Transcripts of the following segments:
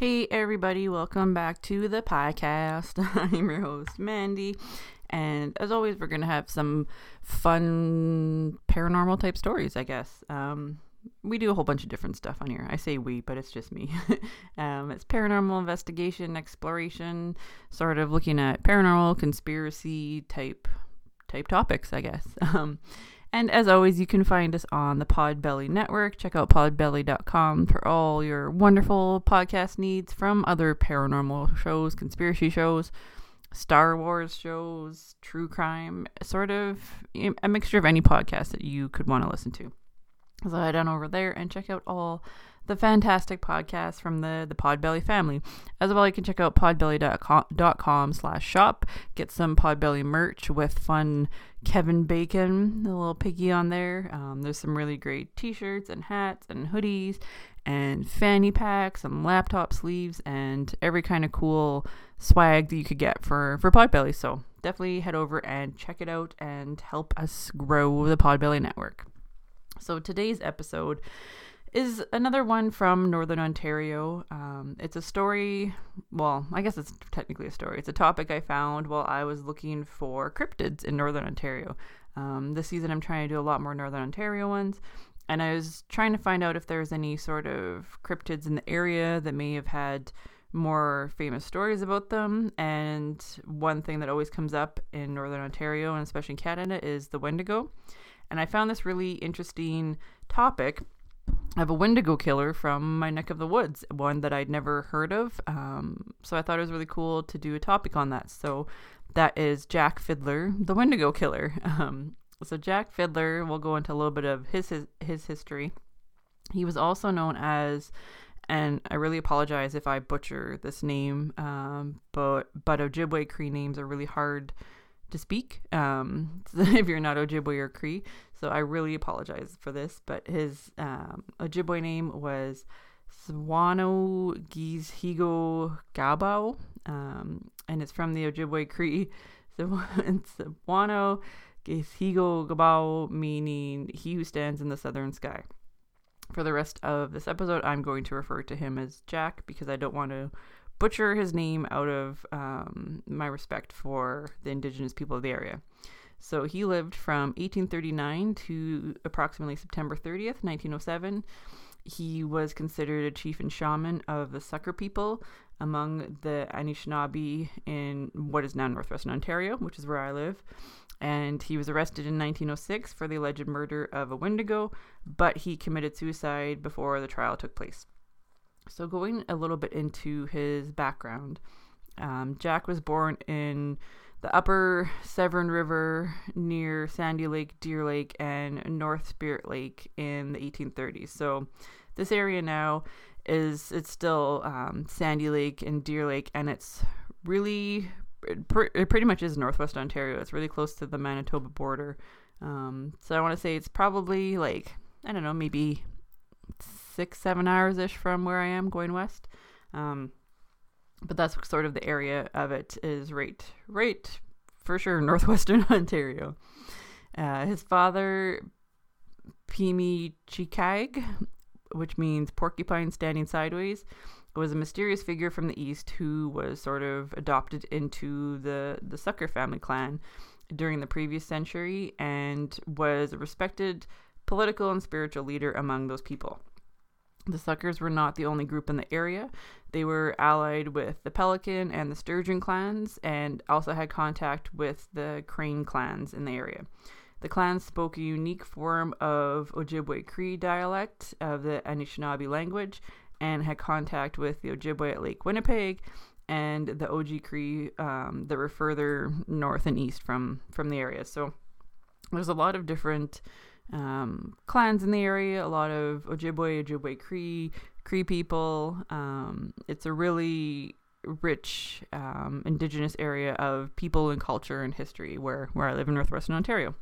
Hey, everybody, welcome back to the podcast. I'm your host, Mandy. And as always, we're going to have some fun paranormal type stories, I guess. Um, we do a whole bunch of different stuff on here. I say we, but it's just me. um, it's paranormal investigation, exploration, sort of looking at paranormal conspiracy type type topics, I guess. Um, and as always, you can find us on the Podbelly Network. Check out podbelly.com for all your wonderful podcast needs from other paranormal shows, conspiracy shows, Star Wars shows, true crime, sort of a mixture of any podcast that you could want to listen to. So head on over there and check out all the fantastic podcasts from the the Podbelly family. As well, you can check out podbelly.com slash shop. Get some Podbelly merch with fun Kevin Bacon, the little piggy on there. Um, there's some really great t-shirts and hats and hoodies and fanny packs, some laptop sleeves, and every kind of cool swag that you could get for, for Podbelly. So definitely head over and check it out and help us grow the Podbelly network. So today's episode is another one from Northern Ontario. Um, it's a story, well, I guess it's technically a story. It's a topic I found while I was looking for cryptids in Northern Ontario. Um, this season, I'm trying to do a lot more Northern Ontario ones, and I was trying to find out if there's any sort of cryptids in the area that may have had more famous stories about them. And one thing that always comes up in Northern Ontario, and especially in Canada, is the Wendigo. And I found this really interesting topic have a Wendigo killer from my neck of the woods, one that I'd never heard of. Um, so I thought it was really cool to do a topic on that. So that is Jack Fiddler, the Wendigo killer. Um, so Jack Fiddler, we'll go into a little bit of his, his his history. He was also known as, and I really apologize if I butcher this name, um, but but Ojibwe Cree names are really hard to speak um, if you're not Ojibwe or Cree. So I really apologize for this, but his um, Ojibwe name was Swano Gizhigo Gabao, um, and it's from the Ojibwe Cree. So Swano Gizhigo Gabao, meaning he who stands in the southern sky. For the rest of this episode, I'm going to refer to him as Jack because I don't want to butcher his name out of um, my respect for the indigenous people of the area. So he lived from 1839 to approximately September 30th, 1907. He was considered a chief and shaman of the Sucker people among the Anishinaabe in what is now northwestern Ontario, which is where I live. And he was arrested in 1906 for the alleged murder of a Wendigo, but he committed suicide before the trial took place. So, going a little bit into his background, um, Jack was born in the upper Severn River near Sandy Lake, Deer Lake, and North Spirit Lake in the 1830s. So this area now is it's still um, Sandy Lake and Deer Lake, and it's really it pretty much is Northwest Ontario. It's really close to the Manitoba border. Um, so I want to say it's probably like I don't know, maybe six, seven hours ish from where I am going west. Um, but that's sort of the area of it is right, right for sure, northwestern Ontario. Uh, his father, Pimi Chikag, which means porcupine standing sideways, was a mysterious figure from the east who was sort of adopted into the the Sucker family clan during the previous century and was respected political and spiritual leader among those people. The Suckers were not the only group in the area. They were allied with the Pelican and the Sturgeon clans and also had contact with the Crane clans in the area. The clans spoke a unique form of Ojibwe Cree dialect of the Anishinaabe language and had contact with the Ojibwe at Lake Winnipeg and the Oji-Cree um, that were further north and east from, from the area. So there's a lot of different um, clans in the area, a lot of Ojibwe, Ojibwe Cree, Cree people. Um, it's a really rich um, indigenous area of people and culture and history where, where I live in northwestern Ontario.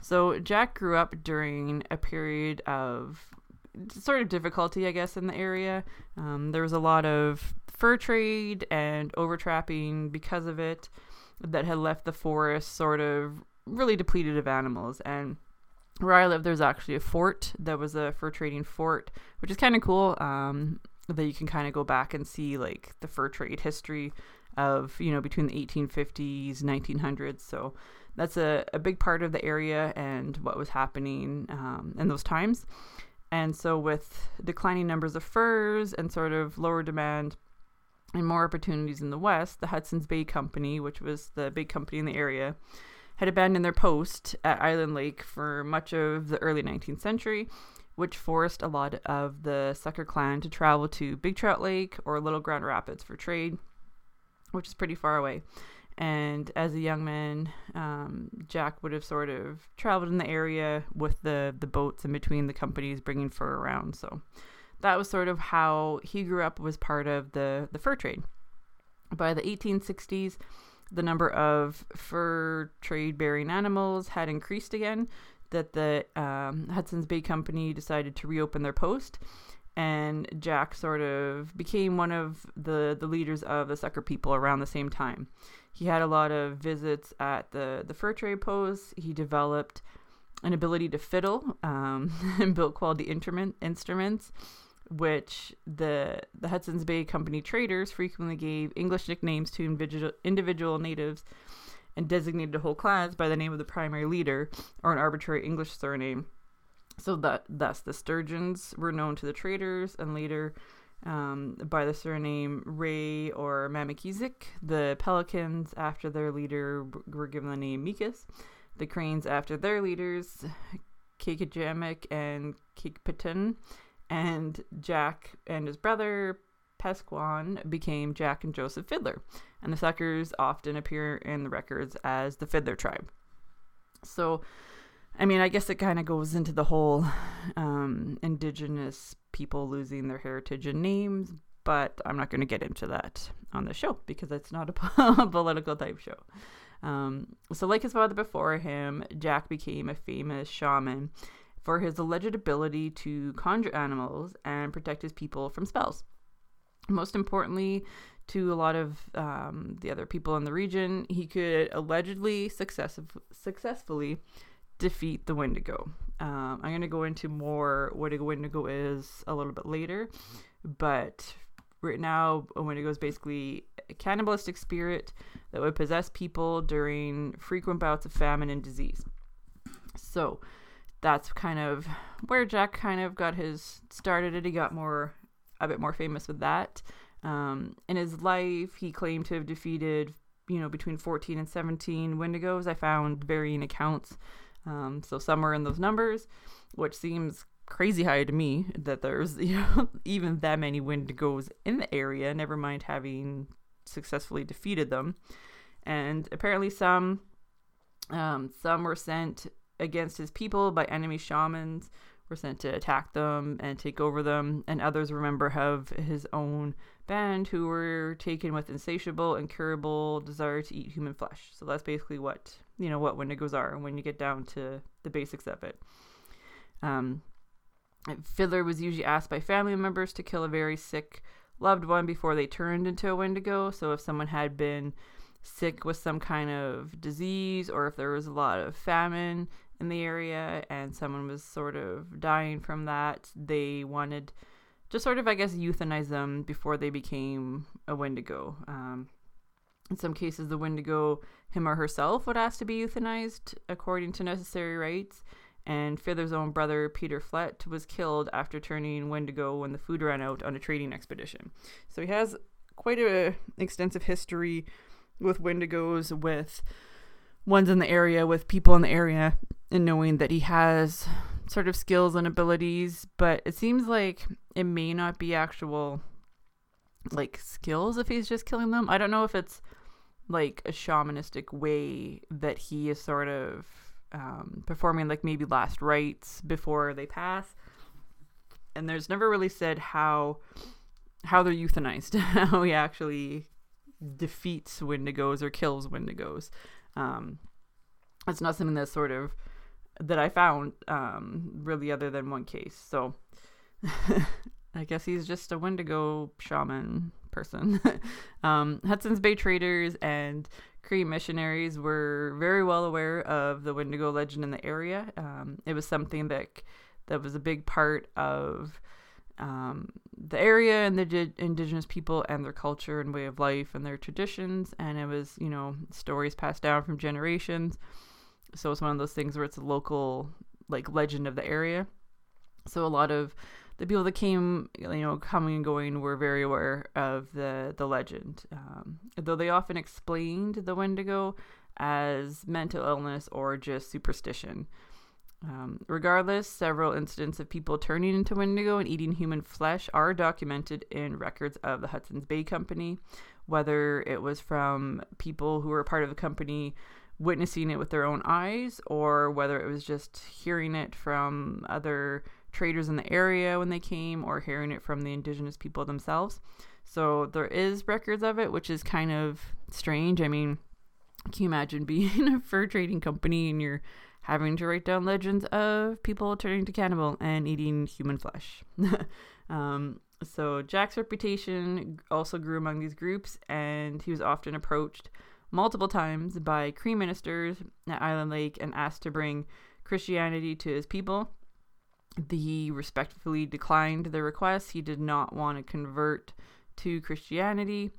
So Jack grew up during a period of sort of difficulty, I guess, in the area. Um, there was a lot of fur trade and overtrapping because of it that had left the forest sort of really depleted of animals and where I live, there's actually a fort that was a fur trading fort, which is kind of cool. Um, that you can kind of go back and see like the fur trade history of you know between the 1850s 1900s so that's a, a big part of the area and what was happening um, in those times and so with declining numbers of furs and sort of lower demand and more opportunities in the west the hudson's bay company which was the big company in the area had abandoned their post at island lake for much of the early 19th century which forced a lot of the Sucker clan to travel to Big Trout Lake or Little Grand Rapids for trade, which is pretty far away. And as a young man, um, Jack would have sort of traveled in the area with the, the boats in between the companies bringing fur around. So that was sort of how he grew up, was part of the, the fur trade. By the 1860s, the number of fur trade bearing animals had increased again that the um, Hudson's Bay Company decided to reopen their post, and Jack sort of became one of the the leaders of the Sucker people around the same time. He had a lot of visits at the the fur trade post. He developed an ability to fiddle um, and built quality instrument instruments, which the the Hudson's Bay Company traders frequently gave English nicknames to individual individual natives and designated a whole class by the name of the primary leader or an arbitrary English surname. So that thus the Sturgeons were known to the traders and later um, by the surname Ray or Mamikizik. The Pelicans, after their leader, were given the name Mikas. The Cranes, after their leaders, Kakajamek and Kikpatan. And Jack and his brother Pesquan became Jack and Joseph Fiddler, and the Suckers often appear in the records as the Fiddler tribe. So, I mean, I guess it kind of goes into the whole um, indigenous people losing their heritage and names, but I'm not going to get into that on the show because it's not a political type show. Um, so, like his father before him, Jack became a famous shaman for his alleged ability to conjure animals and protect his people from spells. Most importantly, to a lot of um, the other people in the region, he could allegedly success- successfully defeat the Wendigo. Um, I'm going to go into more what a Wendigo is a little bit later, but right now, a Wendigo is basically a cannibalistic spirit that would possess people during frequent bouts of famine and disease. So that's kind of where Jack kind of got his started. It he got more a bit more famous with that. Um, in his life, he claimed to have defeated, you know, between 14 and 17 Wendigos. I found varying accounts. Um, so somewhere in those numbers, which seems crazy high to me that there's you know, even that many Wendigos in the area, never mind having successfully defeated them. And apparently some um, some were sent against his people by enemy shamans were sent to attack them and take over them, and others, remember, have his own band who were taken with insatiable, incurable desire to eat human flesh. So that's basically what you know what Wendigos are when you get down to the basics of it. Um, Fiddler was usually asked by family members to kill a very sick loved one before they turned into a Wendigo. So if someone had been sick with some kind of disease or if there was a lot of famine in the area and someone was sort of dying from that, they wanted just sort of, I guess, euthanize them before they became a Wendigo. Um, in some cases, the Wendigo, him or herself, would ask to be euthanized according to necessary rites. And Fiddler's own brother, Peter Flett, was killed after turning Wendigo when the food ran out on a trading expedition. So he has quite a extensive history with Wendigos, with ones in the area, with people in the area, and knowing that he has sort of skills and abilities, but it seems like it may not be actual like skills if he's just killing them. I don't know if it's like a shamanistic way that he is sort of um, performing like maybe last rites before they pass. And there's never really said how how they're euthanized, how he actually defeats Wendigos or kills Wendigos. Um, it's not something that's sort of that I found um, really other than one case. So I guess he's just a Wendigo shaman person. um, Hudson's Bay traders and Cree missionaries were very well aware of the Wendigo legend in the area. Um, it was something that that was a big part of um, the area and the di- indigenous people and their culture and way of life and their traditions. And it was, you know, stories passed down from generations. So it's one of those things where it's a local, like, legend of the area. So a lot of the people that came, you know, coming and going were very aware of the the legend. Um, though they often explained the Wendigo as mental illness or just superstition. Um, regardless, several incidents of people turning into Wendigo and eating human flesh are documented in records of the Hudson's Bay Company, whether it was from people who were part of the company witnessing it with their own eyes or whether it was just hearing it from other traders in the area when they came or hearing it from the indigenous people themselves. So there is records of it, which is kind of strange. I mean, can you imagine being a fur trading company and you're having to write down legends of people turning to cannibal and eating human flesh. um, so Jack's reputation also grew among these groups, and he was often approached multiple times by Cree ministers at Island Lake and asked to bring Christianity to his people. He respectfully declined the request. He did not want to convert to Christianity.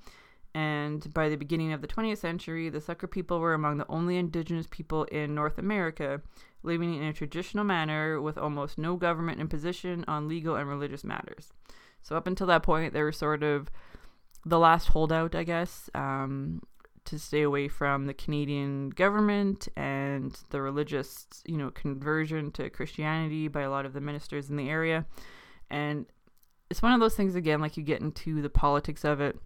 And by the beginning of the 20th century, the Sucker people were among the only indigenous people in North America living in a traditional manner with almost no government imposition on legal and religious matters. So, up until that point, they were sort of the last holdout, I guess, um, to stay away from the Canadian government and the religious, you know, conversion to Christianity by a lot of the ministers in the area. And it's one of those things, again, like you get into the politics of it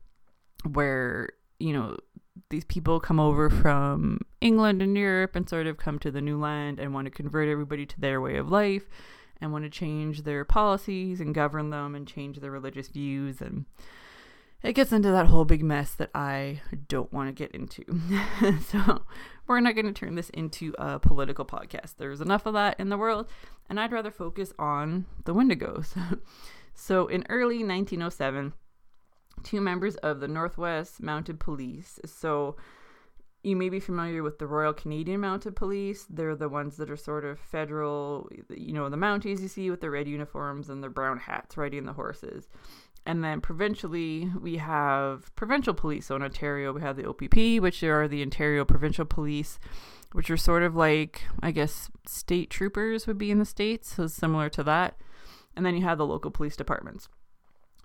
where you know these people come over from England and Europe and sort of come to the new land and want to convert everybody to their way of life and want to change their policies and govern them and change their religious views and it gets into that whole big mess that I don't want to get into. so, we're not going to turn this into a political podcast. There's enough of that in the world, and I'd rather focus on the Wendigos. so, in early 1907, two members of the Northwest Mounted Police. So you may be familiar with the Royal Canadian Mounted Police. They're the ones that are sort of federal, you know, the Mounties you see with the red uniforms and their brown hats riding the horses. And then provincially, we have provincial police. So in Ontario, we have the OPP, which are the Ontario Provincial Police, which are sort of like, I guess, state troopers would be in the States. So similar to that. And then you have the local police departments.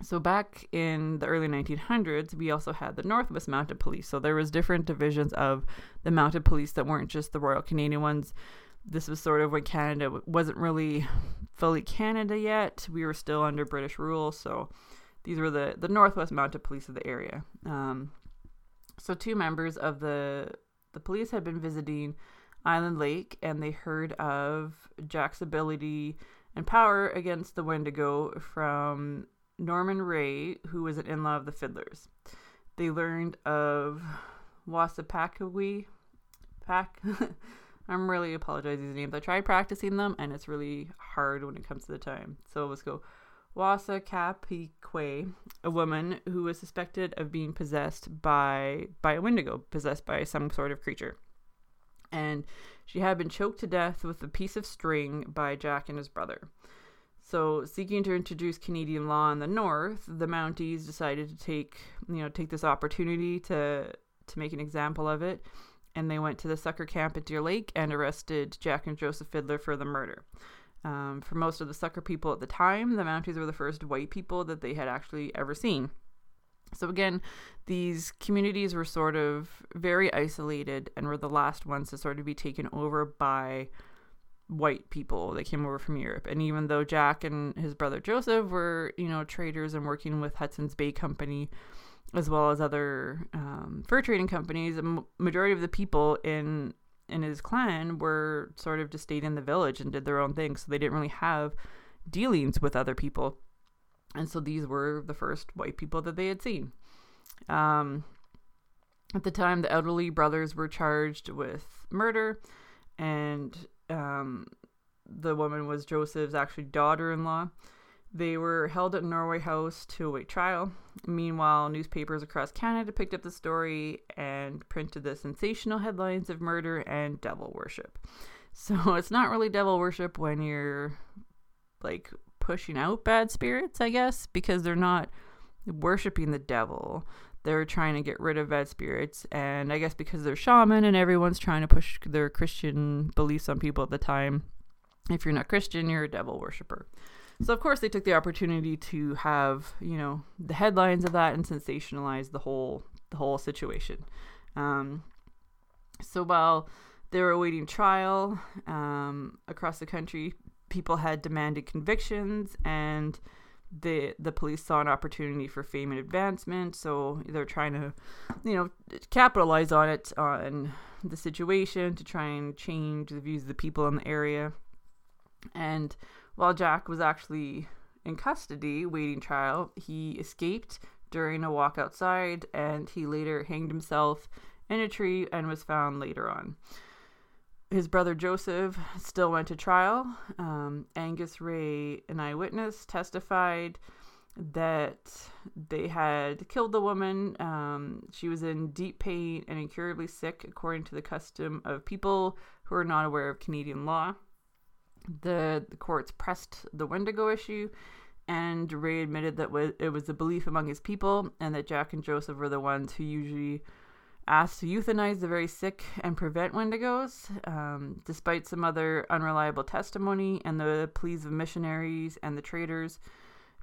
So back in the early 1900s, we also had the Northwest Mounted Police. So there was different divisions of the mounted police that weren't just the Royal Canadian ones. This was sort of when Canada wasn't really fully Canada yet. We were still under British rule, so these were the the Northwest Mounted Police of the area. Um, so two members of the the police had been visiting Island Lake, and they heard of Jack's ability and power against the Wendigo from Norman Ray, who was an in law of the Fiddlers. They learned of Wasapakawi. Pack. I'm really apologizing these names. I tried practicing them and it's really hard when it comes to the time. So let's go. Wasa Kapikwe, a woman who was suspected of being possessed by by a Wendigo, possessed by some sort of creature. And she had been choked to death with a piece of string by Jack and his brother. So, seeking to introduce Canadian law in the North, the Mounties decided to take, you know, take this opportunity to to make an example of it, and they went to the Sucker camp at Deer Lake and arrested Jack and Joseph Fiddler for the murder. Um, for most of the Sucker people at the time, the Mounties were the first white people that they had actually ever seen. So again, these communities were sort of very isolated and were the last ones to sort of be taken over by white people that came over from Europe. And even though Jack and his brother Joseph were, you know, traders and working with Hudson's Bay Company, as well as other um, fur trading companies, a majority of the people in in his clan were sort of just stayed in the village and did their own thing. So they didn't really have dealings with other people. And so these were the first white people that they had seen. Um, at the time, the elderly brothers were charged with murder, and um, the woman was Joseph's actually daughter-in-law. They were held at Norway House to await trial. Meanwhile, newspapers across Canada picked up the story and printed the sensational headlines of murder and devil worship. So it's not really devil worship when you're like pushing out bad spirits, I guess, because they're not worshiping the devil. They're trying to get rid of bad spirits, and I guess because they're shaman and everyone's trying to push their Christian beliefs on people at the time. If you're not Christian, you're a devil worshiper. So of course they took the opportunity to have you know the headlines of that and sensationalize the whole the whole situation. Um, so while they were awaiting trial um, across the country, people had demanded convictions and the the police saw an opportunity for fame and advancement so they're trying to you know capitalize on it on the situation to try and change the views of the people in the area. And while jack was actually in custody waiting trial he escaped during a walk outside and he later hanged himself in a tree and was found later on his brother Joseph still went to trial. Um, Angus Ray, an eyewitness, testified that they had killed the woman. Um, she was in deep pain and incurably sick, according to the custom of people who are not aware of Canadian law. The, the courts pressed the Wendigo issue, and Ray admitted that it was a belief among his people, and that Jack and Joseph were the ones who usually asked to euthanize the very sick and prevent wendigos, um, despite some other unreliable testimony and the pleas of missionaries and the traders.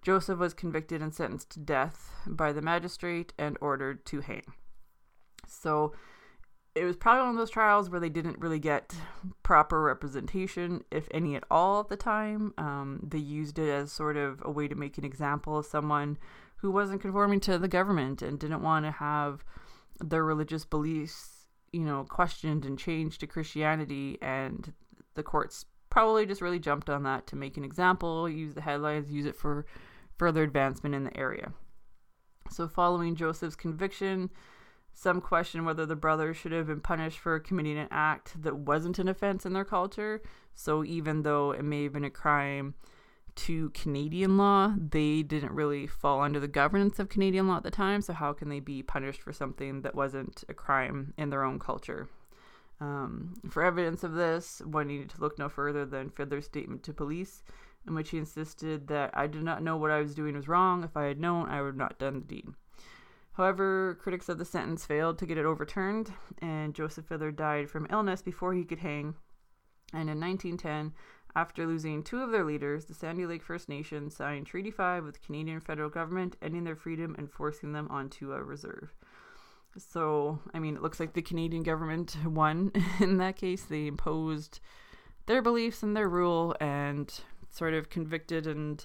Joseph was convicted and sentenced to death by the magistrate and ordered to hang. So it was probably one of those trials where they didn't really get proper representation, if any at all, at the time. Um, they used it as sort of a way to make an example of someone who wasn't conforming to the government and didn't want to have their religious beliefs, you know, questioned and changed to Christianity, and the courts probably just really jumped on that to make an example, use the headlines, use it for further advancement in the area. So, following Joseph's conviction, some question whether the brothers should have been punished for committing an act that wasn't an offense in their culture. So, even though it may have been a crime, to Canadian law, they didn't really fall under the governance of Canadian law at the time. So, how can they be punished for something that wasn't a crime in their own culture? Um, for evidence of this, one needed to look no further than Fiddler's statement to police, in which he insisted that I did not know what I was doing was wrong. If I had known, I would have not done the deed. However, critics of the sentence failed to get it overturned, and Joseph Fiddler died from illness before he could hang. And in 1910, after losing two of their leaders, the Sandy Lake First Nation signed Treaty 5 with the Canadian federal government, ending their freedom and forcing them onto a reserve. So, I mean, it looks like the Canadian government won in that case. They imposed their beliefs and their rule and sort of convicted and,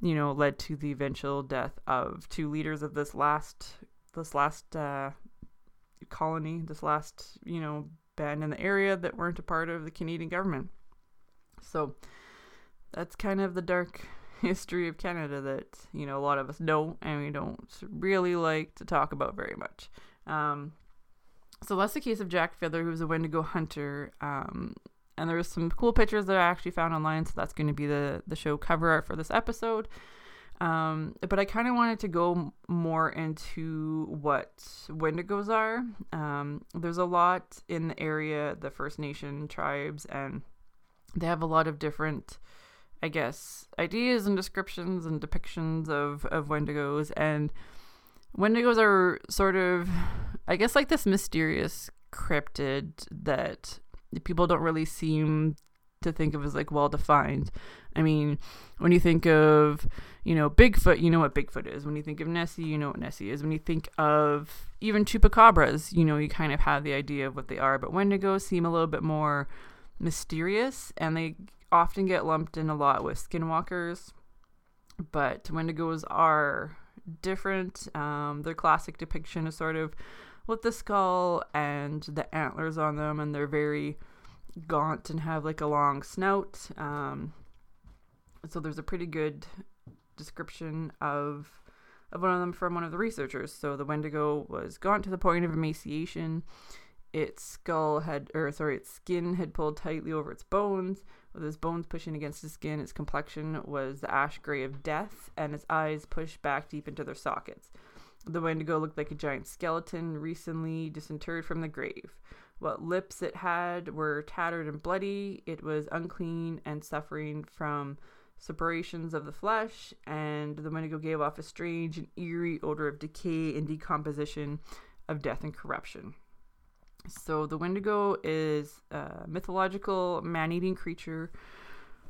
you know, led to the eventual death of two leaders of this last, this last, uh, colony, this last, you know, band in the area that weren't a part of the Canadian government. So that's kind of the dark history of Canada that, you know, a lot of us know and we don't really like to talk about very much. Um, so that's the case of Jack Fiddler, who's a Wendigo hunter. Um, and there was some cool pictures that I actually found online, so that's going to be the the show cover art for this episode. Um, but I kind of wanted to go more into what Wendigos are. Um, there's a lot in the area, the First Nation tribes, and they have a lot of different I guess ideas and descriptions and depictions of of Wendigos and Wendigos are sort of I guess like this mysterious cryptid that people don't really seem to think of as like well defined. I mean, when you think of, you know, Bigfoot, you know what Bigfoot is. When you think of Nessie, you know what Nessie is. When you think of even chupacabras, you know, you kind of have the idea of what they are. But Wendigos seem a little bit more mysterious and they often get lumped in a lot with skinwalkers. But Wendigos are different. Um, their classic depiction is sort of with the skull and the antlers on them, and they're very gaunt and have like a long snout. Um, so there's a pretty good description of of one of them from one of the researchers. So the Wendigo was gaunt to the point of emaciation its skull had, or sorry, its skin had pulled tightly over its bones. With its bones pushing against the skin, its complexion was the ash gray of death, and its eyes pushed back deep into their sockets. The Wendigo looked like a giant skeleton recently disinterred from the grave. What lips it had were tattered and bloody. It was unclean and suffering from separations of the flesh, and the Wendigo gave off a strange and eerie odor of decay and decomposition, of death and corruption. So the Wendigo is a mythological man eating creature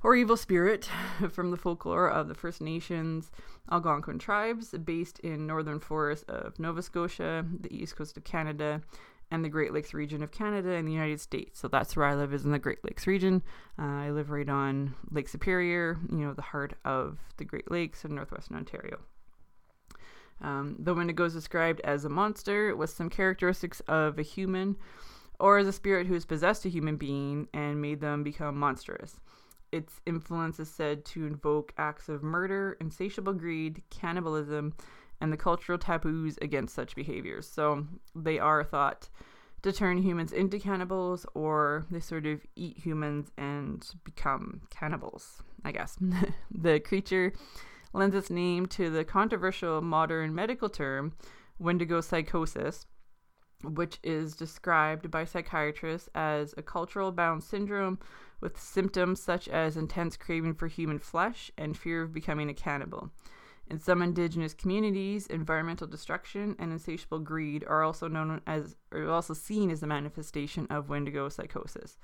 or evil spirit from the folklore of the First Nations Algonquin tribes based in northern forests of Nova Scotia, the east coast of Canada, and the Great Lakes region of Canada and the United States. So that's where I live is in the Great Lakes region. Uh, I live right on Lake Superior, you know, the heart of the Great Lakes in northwestern Ontario. Um, the Wendigo is described as a monster with some characteristics of a human or as a spirit who has possessed a human being and made them become monstrous. Its influence is said to invoke acts of murder, insatiable greed, cannibalism, and the cultural taboos against such behaviors. So they are thought to turn humans into cannibals, or they sort of eat humans and become cannibals, I guess. the creature lends its name to the controversial modern medical term Wendigo psychosis, which is described by psychiatrists as a cultural bound syndrome with symptoms such as intense craving for human flesh and fear of becoming a cannibal. In some indigenous communities, environmental destruction and insatiable greed are also known as, or also seen as a manifestation of Wendigo psychosis.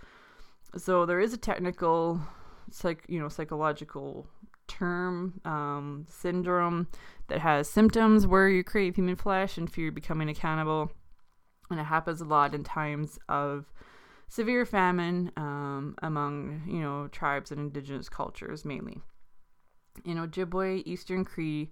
So there is a technical, psych, you know, psychological term um, syndrome that has symptoms where you crave human flesh and fear becoming accountable. And it happens a lot in times of severe famine um, among, you know, tribes and indigenous cultures mainly. In Ojibwe, Eastern Cree,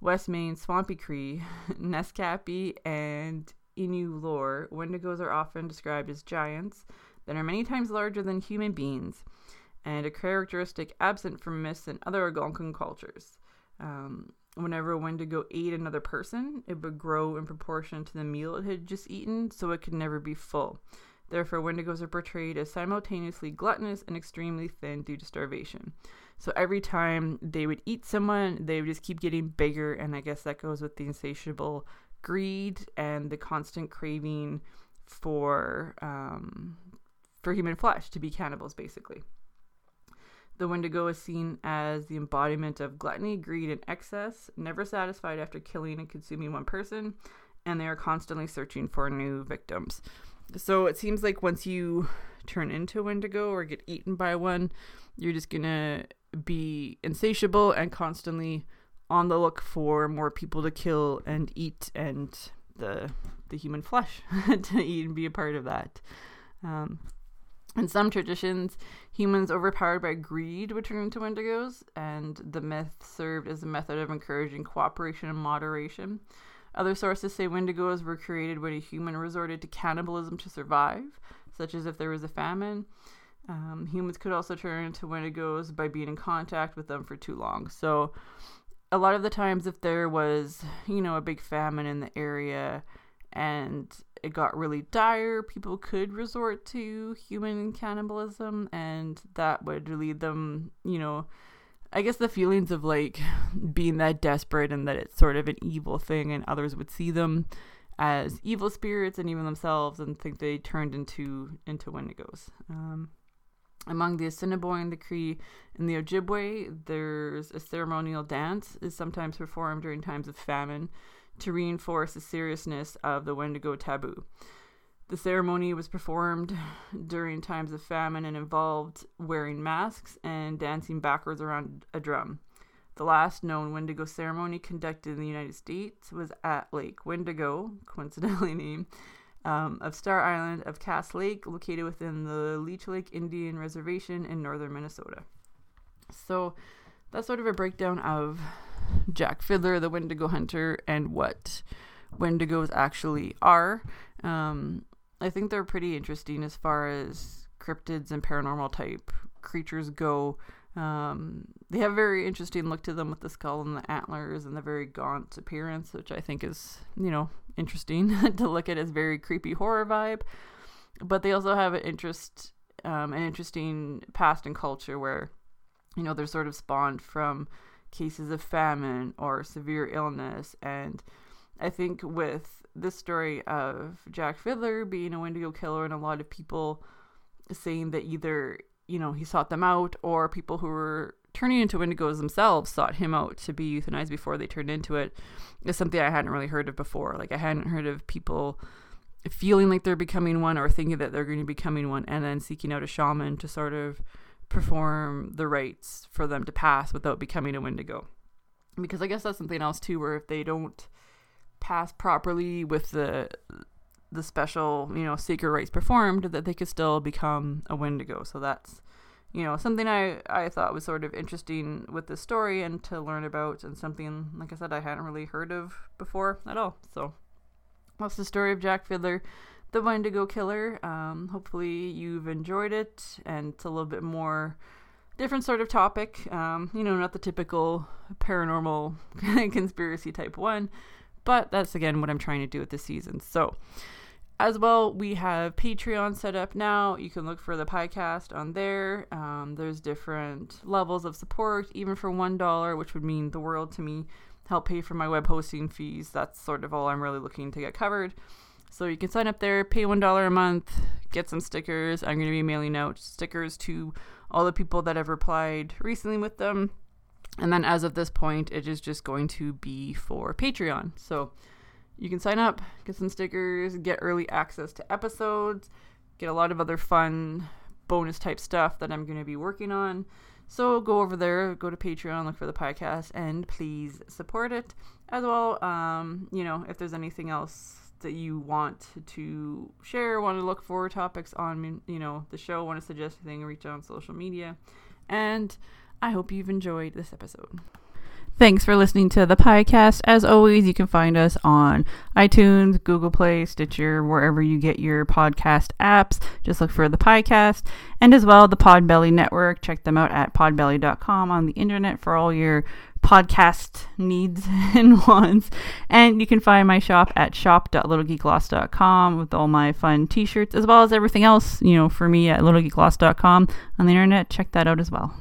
West Main, Swampy Cree, Naskapi, and Innu lore, wendigos are often described as giants that are many times larger than human beings and a characteristic absent from myths and other Algonquin cultures. Um, whenever a Wendigo ate another person, it would grow in proportion to the meal it had just eaten, so it could never be full. Therefore, Wendigos are portrayed as simultaneously gluttonous and extremely thin due to starvation. So every time they would eat someone, they would just keep getting bigger, and I guess that goes with the insatiable greed and the constant craving for um, for human flesh to be cannibals, basically. The Wendigo is seen as the embodiment of gluttony, greed, and excess, never satisfied after killing and consuming one person, and they are constantly searching for new victims. So it seems like once you turn into a Wendigo or get eaten by one, you're just gonna be insatiable and constantly on the look for more people to kill and eat and the the human flesh to eat and be a part of that. Um, in some traditions, humans overpowered by greed would turn into wendigos, and the myth served as a method of encouraging cooperation and moderation. Other sources say wendigos were created when a human resorted to cannibalism to survive, such as if there was a famine. Um, humans could also turn into wendigos by being in contact with them for too long. So, a lot of the times, if there was, you know, a big famine in the area and it got really dire, people could resort to human cannibalism, and that would lead them, you know, I guess the feelings of like being that desperate and that it's sort of an evil thing, and others would see them as evil spirits and even themselves and think they turned into into Wendigos. Um, among the Assiniboine, the Cree, and the Ojibwe, there's a ceremonial dance is sometimes performed during times of famine to reinforce the seriousness of the Wendigo taboo. The ceremony was performed during times of famine and involved wearing masks and dancing backwards around a drum. The last known Wendigo ceremony conducted in the United States was at Lake Wendigo, coincidentally named, um, of Star Island of Cass Lake, located within the Leech Lake Indian Reservation in northern Minnesota. So that's sort of a breakdown of Jack Fiddler, the Wendigo Hunter, and what Wendigos actually are. Um, I think they're pretty interesting as far as cryptids and paranormal type creatures go. Um, they have a very interesting look to them with the skull and the antlers and the very gaunt appearance, which I think is, you know, interesting to look at as very creepy horror vibe. But they also have an interest, um, an interesting past and culture where, you know, they're sort of spawned from cases of famine or severe illness. And I think with this story of Jack Fiddler being a Wendigo killer and a lot of people saying that either, you know, he sought them out or people who were turning into Wendigos themselves sought him out to be euthanized before they turned into it is something I hadn't really heard of before. Like I hadn't heard of people feeling like they're becoming one or thinking that they're going to be becoming one and then seeking out a shaman to sort of perform the rites for them to pass without becoming a Wendigo. Because I guess that's something else too, where if they don't pass properly with the the special, you know, sacred rites performed, that they could still become a Wendigo. So that's, you know, something I, I thought was sort of interesting with this story and to learn about, and something, like I said, I hadn't really heard of before at all. So that's the story of Jack Fiddler, the Wendigo Killer. Um, hopefully you've enjoyed it, and it's a little bit more different sort of topic. Um, you know, not the typical paranormal conspiracy type one, but that's again what I'm trying to do with this season. So, as well, we have Patreon set up now. You can look for the podcast on there. Um, there's different levels of support, even for $1, which would mean the world to me. Help pay for my web hosting fees. That's sort of all I'm really looking to get covered. So you can sign up there, pay $1 a month, get some stickers. I'm going to be mailing out stickers to all the people that have replied recently with them. And then as of this point, it is just going to be for Patreon. So you can sign up, get some stickers, get early access to episodes, get a lot of other fun bonus type stuff that I'm going to be working on. So go over there, go to Patreon, look for the podcast, and please support it as well. Um, you know, if there's anything else that you want to share, want to look for topics on, you know, the show, want to suggest anything, reach out on social media. And I hope you've enjoyed this episode. Thanks for listening to the podcast. As always, you can find us on iTunes, Google Play, Stitcher, wherever you get your podcast apps. Just look for the podcast. And as well, the Podbelly Network. Check them out at podbelly.com on the internet for all your podcast needs and wants. And you can find my shop at shop.littlegeeklost.com with all my fun t shirts, as well as everything else, you know, for me at littlegeeklost.com on the internet. Check that out as well.